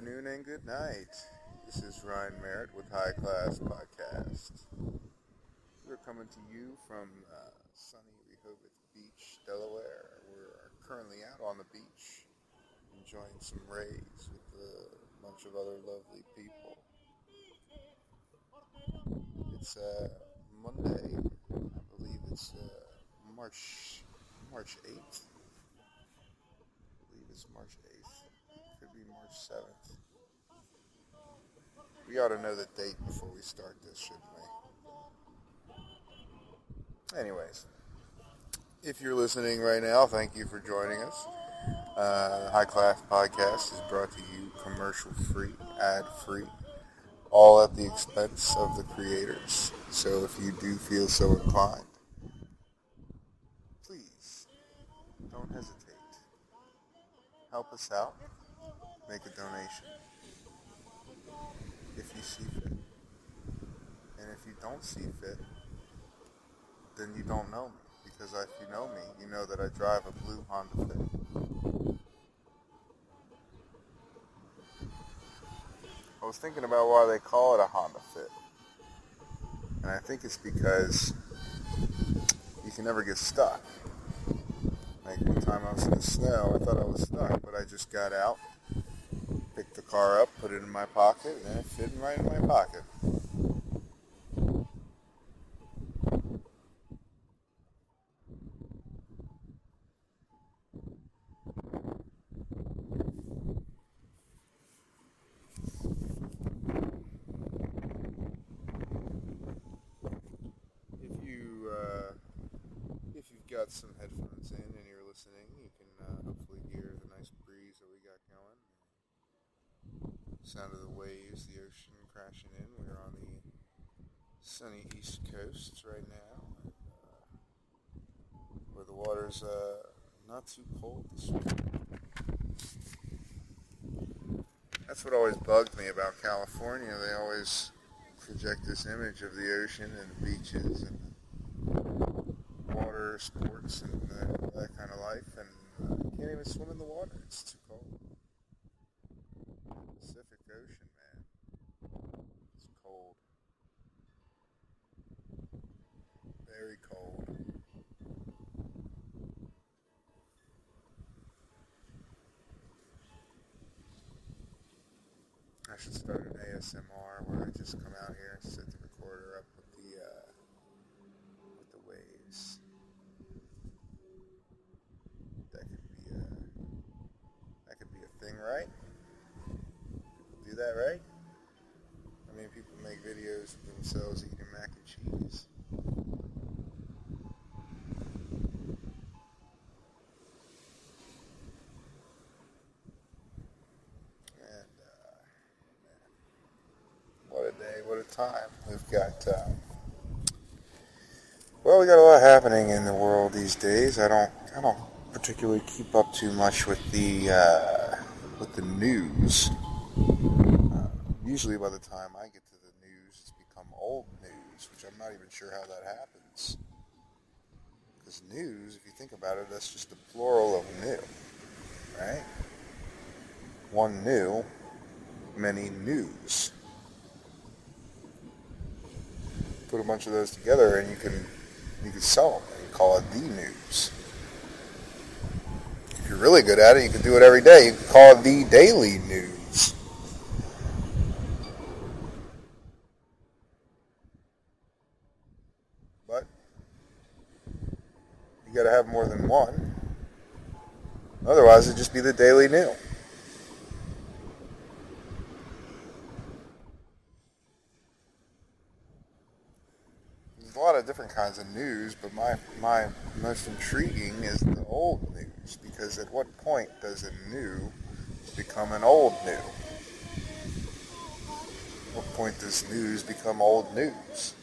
afternoon, and good night. This is Ryan Merritt with High Class Podcast. We're coming to you from uh, sunny Rehoboth Beach, Delaware. We're currently out on the beach enjoying some rays with a bunch of other lovely people. It's uh, Monday, I believe it's uh, March March 8th. I believe it's March 8th. Be March 7th. We ought to know the date before we start this, shouldn't we? Anyways, if you're listening right now, thank you for joining us. Uh, High Class Podcast is brought to you commercial free, ad free, all at the expense of the creators. So if you do feel so inclined, please don't hesitate. Help us out. Make a donation if you see fit. And if you don't see fit, then you don't know me. Because if you know me, you know that I drive a blue Honda Fit. I was thinking about why they call it a Honda Fit. And I think it's because you can never get stuck. Like one time I was in the snow, I thought I was stuck, but I just got out, the car up, put it in my pocket, and it fit right in my pocket. If you uh, if you've got some headphones in and you're listening, you can uh, hopefully hear the nice breeze that we got going. Sound of the waves, the ocean crashing in. We're on the sunny east coast right now, uh, where the water's uh, not too cold this week. That's what always bugged me about California. They always project this image of the ocean and the beaches and water sports and uh, that kind of life, and uh, can't even swim in the water. It's too cold. Pacific Ocean, man, it's cold, very cold. I should start an ASMR where I just come out here and set the recorder up with the uh, with the waves. That could be a that could be a thing, right? People do that, right? I mean, people make videos of themselves eating mac and cheese. And uh, what a day, what a time. We've got, um, well, we got a lot happening in the world these days. I don't, I don't particularly keep up too much with the, uh, with the news. Uh, usually by the time I get to the news, it's become old news, which I'm not even sure how that happens. Because news, if you think about it, that's just the plural of new, right? One new, many news. Put a bunch of those together, and you can you can sell them. And call it the news. If you're really good at it, you can do it every day. You can call it the daily news. But you got to have more than one. Otherwise, it'd just be the daily new. There's a lot of different kinds of news, but my, my most intriguing is the old news because at what point does a new become an old new? What point does news become old news?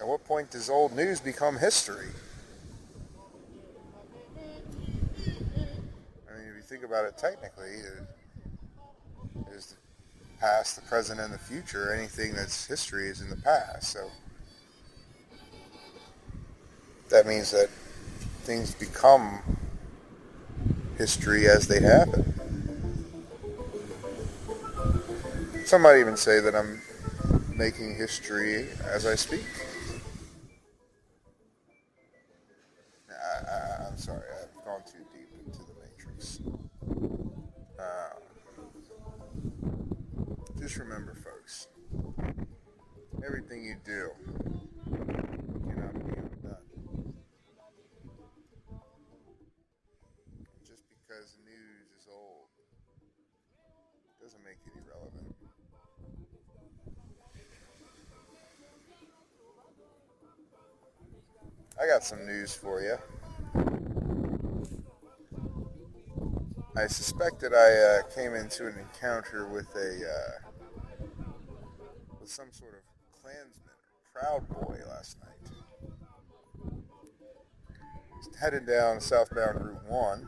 At what point does old news become history? I mean, if you think about it technically, past, the present, and the future. Anything that's history is in the past. So that means that things become history as they happen. Some might even say that I'm making history as I speak. Remember, folks, everything you do cannot be undone. Just because news is old doesn't make it irrelevant. I got some news for you. I suspect that I uh, came into an encounter with a uh, with some sort of Klansman or Proud Boy last night. Heading down southbound Route One,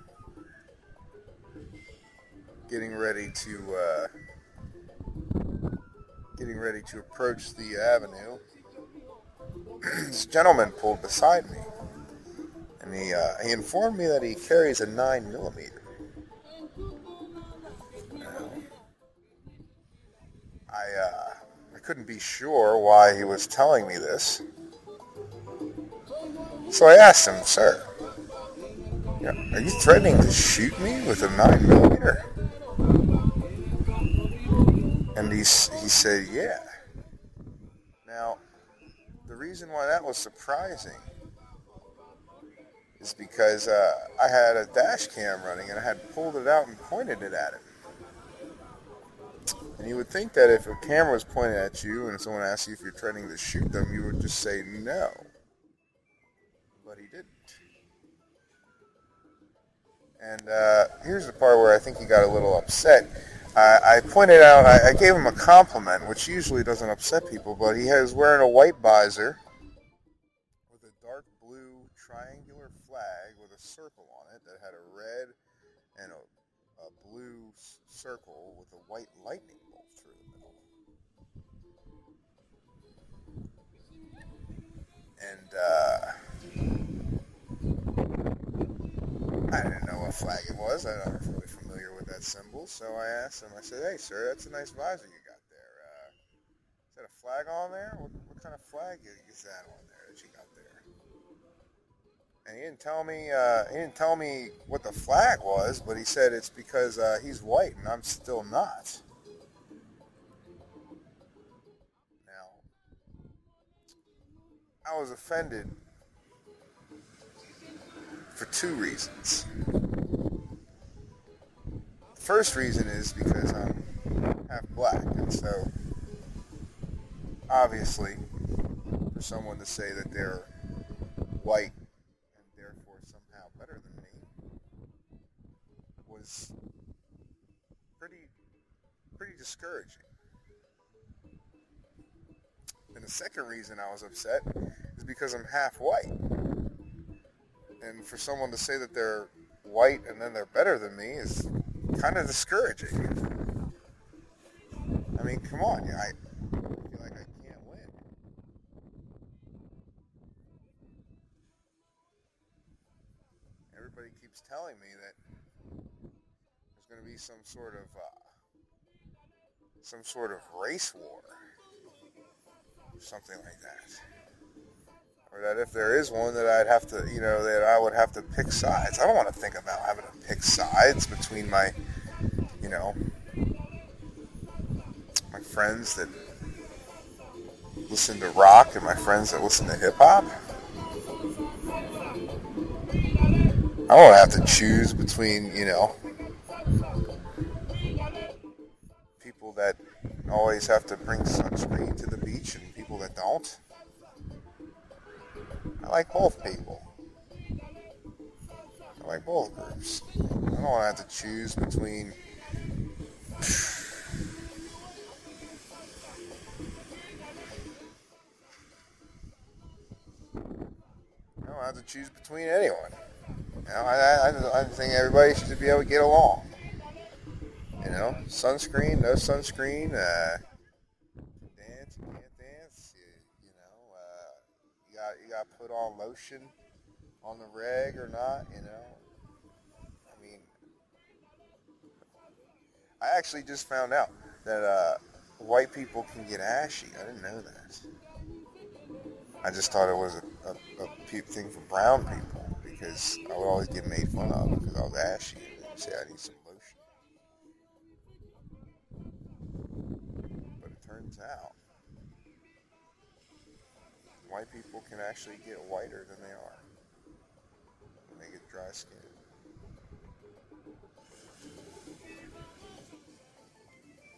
getting ready to uh, getting ready to approach the avenue this gentleman pulled beside me, and he uh, he informed me that he carries a nine millimeter. Couldn't be sure why he was telling me this, so I asked him, "Sir, are you threatening to shoot me with a nine millimeter?" And he he said, "Yeah." Now the reason why that was surprising is because uh, I had a dash cam running and I had pulled it out and pointed it at him. And you would think that if a camera was pointed at you and someone asked you if you're threatening to shoot them, you would just say no. But he didn't. And uh, here's the part where I think he got a little upset. I pointed out, I, I, gave him a compliment, which usually doesn't upset people, but he was wearing a white visor with a dark blue triangular flag with a circle on it that had a red and a, a blue circle with a white lightning And uh, I didn't know what flag it was. I don't really familiar with that symbol. So I asked him, I said, hey, sir, that's a nice visor you got there. Uh, is that a flag on there? What, what kind of flag is that on there that you got there? And he didn't tell me, uh, he didn't tell me what the flag was, but he said it's because uh, he's white and I'm still not. I was offended for two reasons first reason is because I'm half black, and so obviously, for someone to say that they're white and therefore somehow better than me was pretty pretty discouraging. And the second reason I was upset is because I'm half white. And for someone to say that they're white and then they're better than me is kind of discouraging. I mean, come on, I feel like I can't win. Everybody keeps telling me that there's going to be some sort of uh, some sort of race war, something like that or that if there is one, that I'd have to, you know, that I would have to pick sides. I don't want to think about having to pick sides between my, you know, my friends that listen to rock and my friends that listen to hip hop. I don't have to choose between, you know, people that always have to bring sunscreen to the beach and people that don't. I like both people. I like both groups. I don't want to have to choose between. I don't have to choose between anyone. You know, I, I, I think everybody should be able to get along. You know, sunscreen, no sunscreen. Uh, put on lotion on the reg or not, you know. I mean, I actually just found out that uh, white people can get ashy. I didn't know that. I just thought it was a, a, a thing for brown people because I would always get made fun of because I was ashy and say I need some lotion. But it turns out white people can actually get whiter than they are when they get dry skin.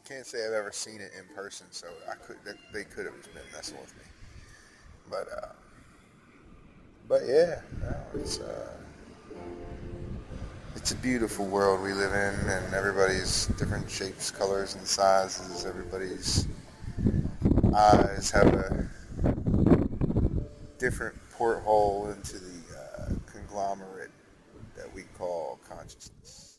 Can't say I've ever seen it in person, so I could they could have been messing with me. But uh, but yeah, no, it's uh, it's a beautiful world we live in, and everybody's different shapes, colors, and sizes. Everybody's eyes have a different porthole into the uh, conglomerate that we call consciousness.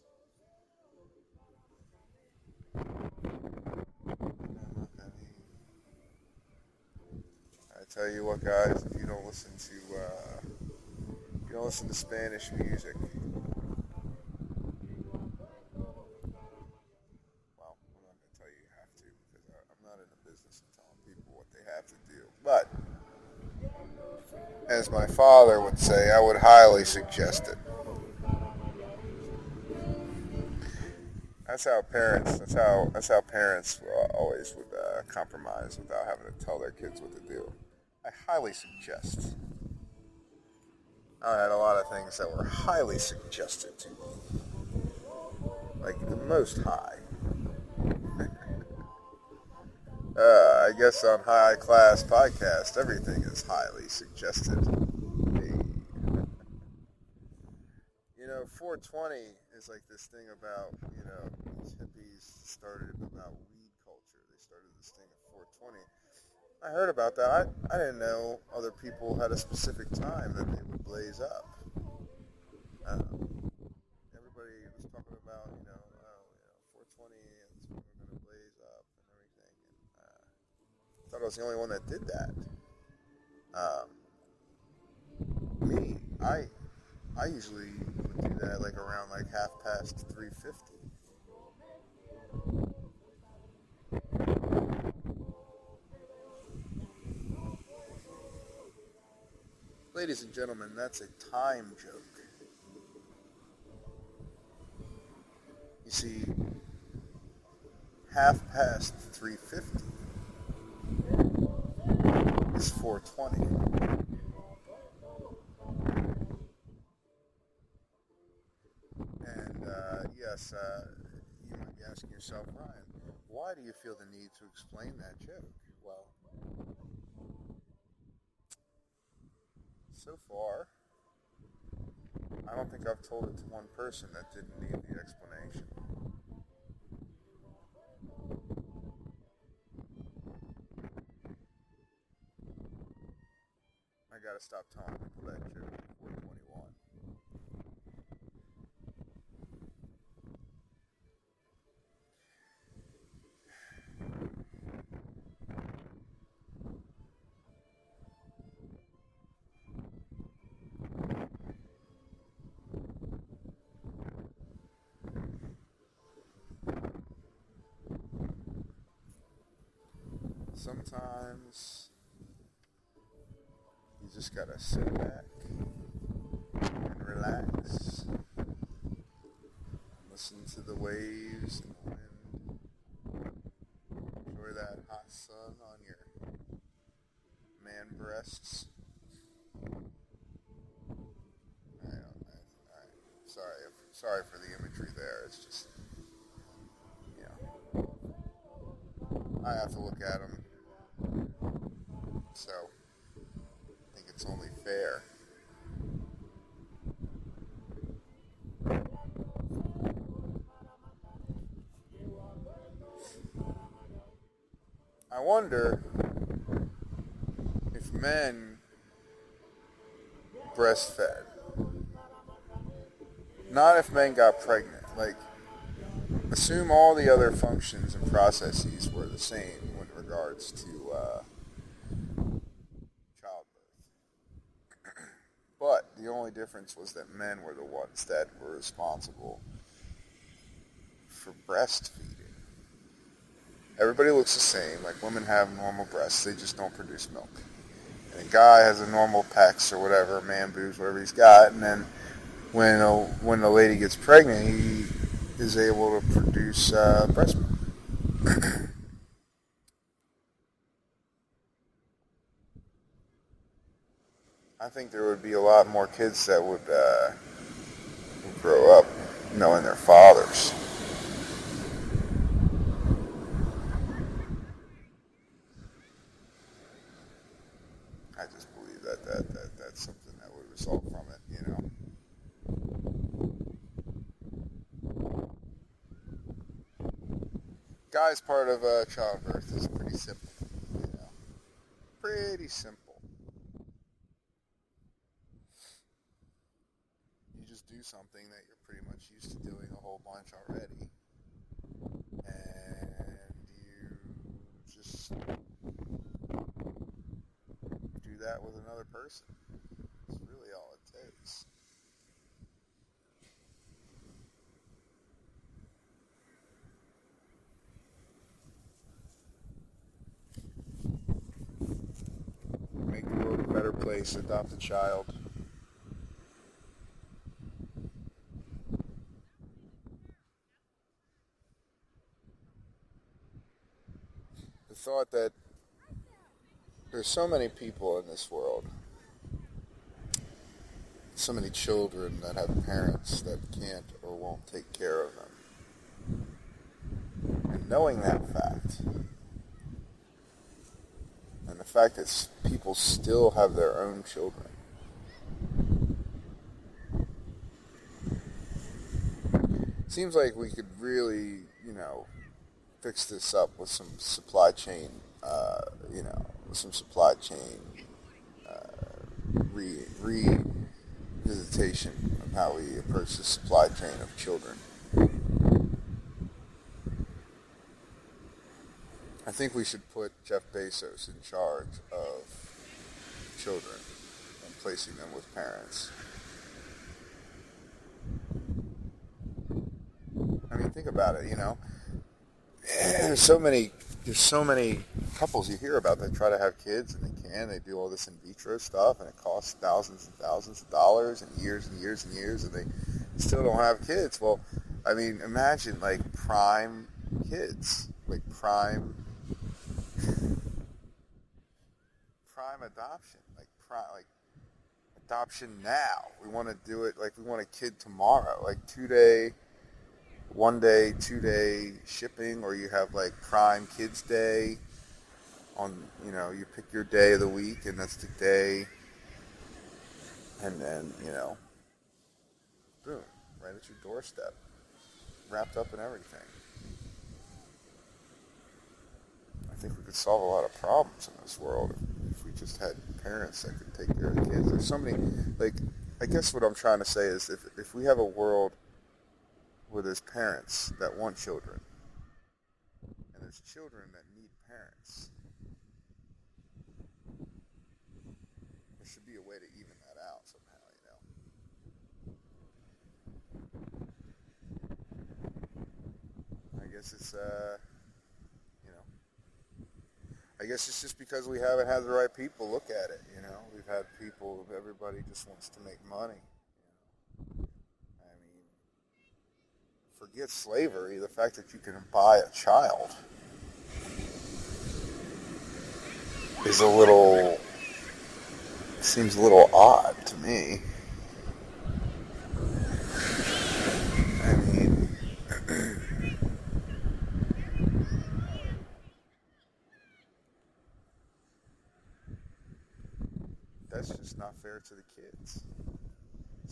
I tell you what, guys, if you don't listen to uh, you don't listen to Spanish music, well, I'm not going to tell you you have to because I'm not in the business of telling people what they have to do, but as my father would say, I would highly suggest it. That's how parents. That's how. That's how parents always would uh, compromise without having to tell their kids what to do. I highly suggest. I had a lot of things that were highly suggested to me, like the most high. Uh, I guess on High Class Podcast, everything is highly suggested. You know, 420 is like this thing about, you know, hippies started about weed culture. They started this thing at 420. I heard about that. I, I didn't know other people had a specific time that they would blaze up. Um, everybody was talking about, you know, oh, you know 420 is when we're going to blaze up and everything. And uh, I thought I was the only one that did that. Um, me, I I usually would do that like around like half past 350. Ladies and gentlemen, that's a time joke. You see, half past 350 is 420. And uh, yes, uh, you might be asking yourself, Ryan, why do you feel the need to explain that joke? Well, so far, I don't think I've told it to one person that didn't need the explanation. Stop telling people that joke before 21. Sometimes gotta sit back and relax. Listen to the waves and the wind. Enjoy that hot sun on your man breasts. I don't, I, I, sorry, sorry for the imagery there. It's just, you know, I have to look at them. So, it's only fair. I wonder if men breastfed. Not if men got pregnant. Like, assume all the other functions and processes were the same with regards to uh, childbirth. But the only difference was that men were the ones that were responsible for breastfeeding. Everybody looks the same. Like women have normal breasts, they just don't produce milk. And a guy has a normal pecs or whatever, man boobs, whatever he's got, and then when a, when the lady gets pregnant, he is able to produce uh, breast milk. I think there would be a lot more kids that would, uh, grow up knowing their fathers. I just believe that, that, that that's something that would result from it, you know. Guy's part of uh, childbirth is pretty simple, you know. Pretty simple. something that you're pretty much used to doing a whole bunch already. And you just do that with another person. It's really all it takes. Make the world a better place, adopt a child. Thought that there's so many people in this world, so many children that have parents that can't or won't take care of them. And knowing that fact, and the fact that people still have their own children, seems like we could really, you know, fix this up with some supply chain, uh, you know, with some supply chain uh, re revisitation of how we approach the supply chain of children. I think we should put Jeff Bezos in charge of children and placing them with parents. I mean, think about it, you know there's so many there's so many couples you hear about that try to have kids and they can. They do all this in vitro stuff and it costs thousands and thousands of dollars and years and years and years and they still don't have kids. Well, I mean, imagine like prime kids, like prime prime adoption, like prime like adoption now. We want to do it like we want a kid tomorrow, like two day one day, two day shipping, or you have like Prime Kids Day. On you know, you pick your day of the week, and that's the day, and then you know, boom, right at your doorstep, wrapped up in everything. I think we could solve a lot of problems in this world if, we just had parents that could take care of the kids. There's so many, like, I guess what I'm trying to say is if if we have a world with his parents that want children. And there's children that need parents. There should be a way to even that out somehow, you know. I guess it's, uh, you know, I guess it's just because we haven't had the right people look at it, you know. We've had people, everybody just wants to make money. Forget slavery, the fact that you can buy a child is a little, seems a little odd to me. I mean, that's just not fair to the kids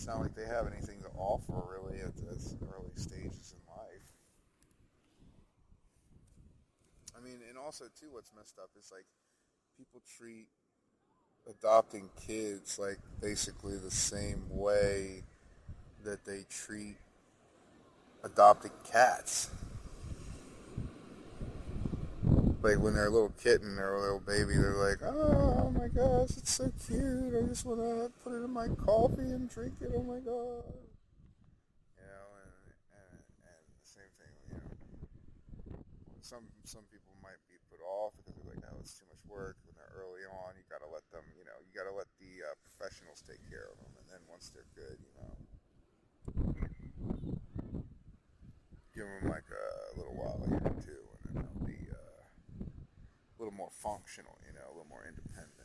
not like they have anything to offer really at this early stages in life. I mean, and also too, what's messed up is like people treat adopting kids like basically the same way that they treat adopting cats like when they're a little kitten or a little baby, they're like, oh my gosh, it's so cute. I just want to put it in my coffee and drink it. Oh my god. You know, and, and, and the same thing, you know, some some people might be put off because they're like, oh, it's too much work when they're early on. You got to let them, you know, you got to let the uh, professionals take care of them, and then once they're good, you know, give them like a little while later too, and then they'll be uh, a little more functional, you know, a little more independent.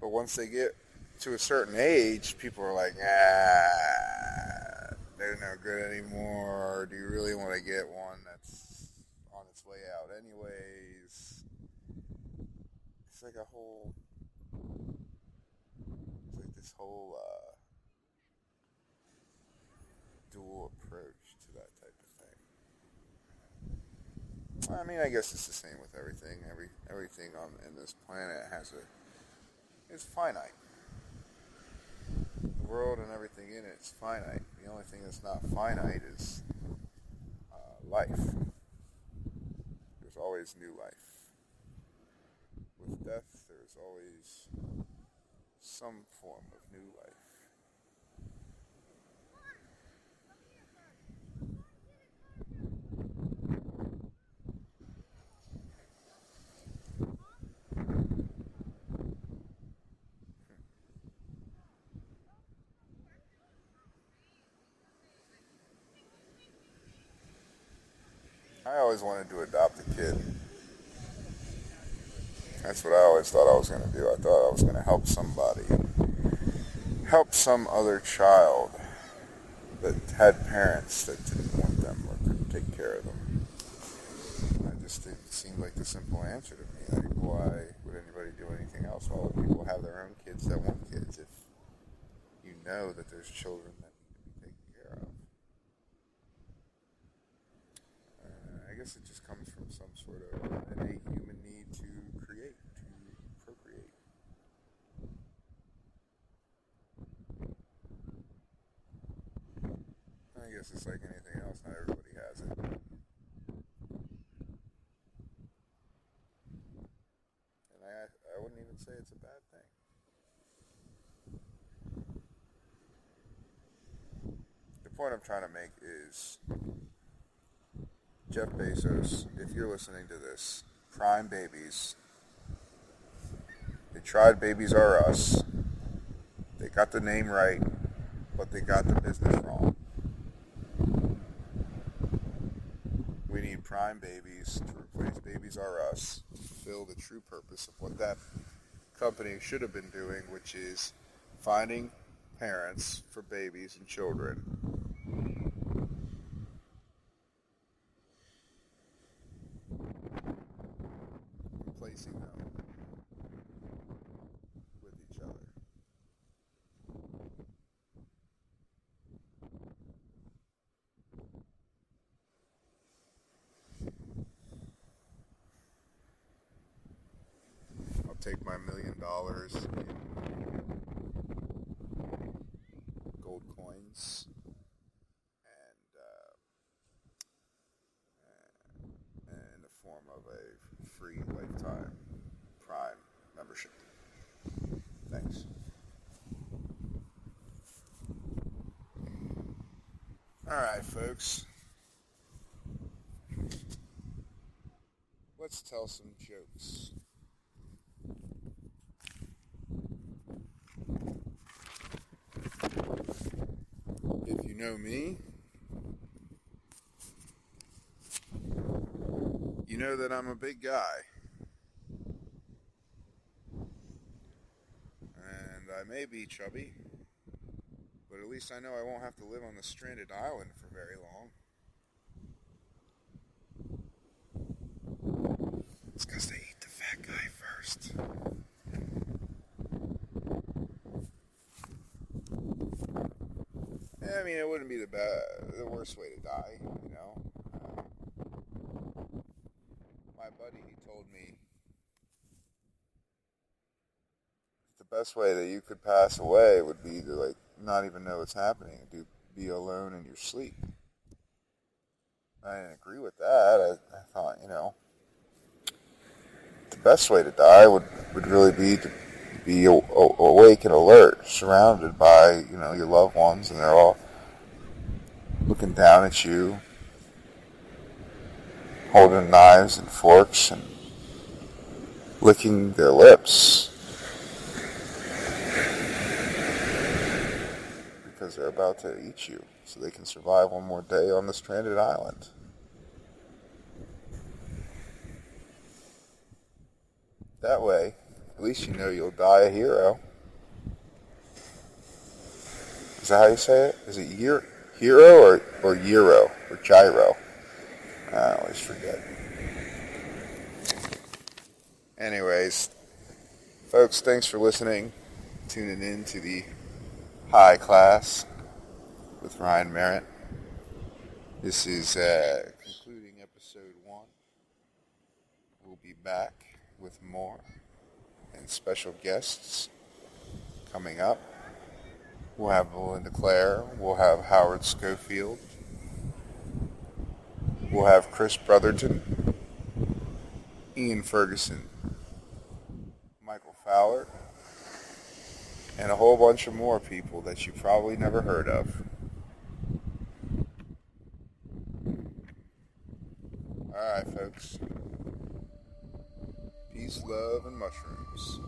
But once they get to a certain age, people are like, ah, they're no good anymore. Do you really want to get one that's on its way out anyways? It's like a whole, it's like this whole uh, dual approach to that type of thing. I mean, I guess it's the same with everything. Every everything on in this planet has a is finite The world and everything in it is finite. The only thing that's not finite is uh, life. There's always new life. With death, there's always some form of new life. I always wanted to adopt a kid. That's what I always thought I was going to do. I thought I was going to help somebody. Help some other child that had parents that didn't want them or couldn't take care of them. I just it seemed like the simple answer to me. Like, why would anybody do anything else? Well, people have their own kids that want kids. If you know that there's children that guess it just comes from some sort of innate human need to create, to procreate. I guess it's like anything else, not everybody has it. And I, I wouldn't even say it's a bad thing. The point I'm trying to make is Jeff Bezos, if you're listening to this, Prime Babies. They tried Babies R Us. They got the name right, but they got the business wrong. We need Prime Babies to replace Babies R Us to fulfill the true purpose of what that company should have been doing, which is finding parents for babies and children take my million dollars in gold coins and uh, in the form of a free lifetime Prime membership. Thanks. All right, folks. Let's tell some jokes. Know me, you know that I'm a big guy. And I may be chubby, but at least I know I won't have to live on the stranded island for very long. It's because they eat the fat guy first. I mean, it wouldn't be the best, the worst way to die, you know. Uh, my buddy, he told me the best way that you could pass away would be to like not even know what's happening, to be alone in your sleep. I didn't agree with that. I, I thought, you know, the best way to die would would really be to be awake and alert, surrounded by you know your loved ones, and they're all looking down at you, holding knives and forks and licking their lips because they're about to eat you so they can survive one more day on the stranded island. That way, at least you know you'll die a hero. Is that how you say it? Is it year, hero or, or euro or gyro? I always forget. Anyways, folks, thanks for listening, tuning in to the high class with Ryan Merritt. This is uh, concluding episode one. We'll be back with more and special guests coming up. We'll have Belinda Clare. We'll have Howard Schofield. We'll have Chris Brotherton, Ian Ferguson, Michael Fowler, and a whole bunch of more people that you probably never heard of. All right, folks. Peace, love, and mushrooms.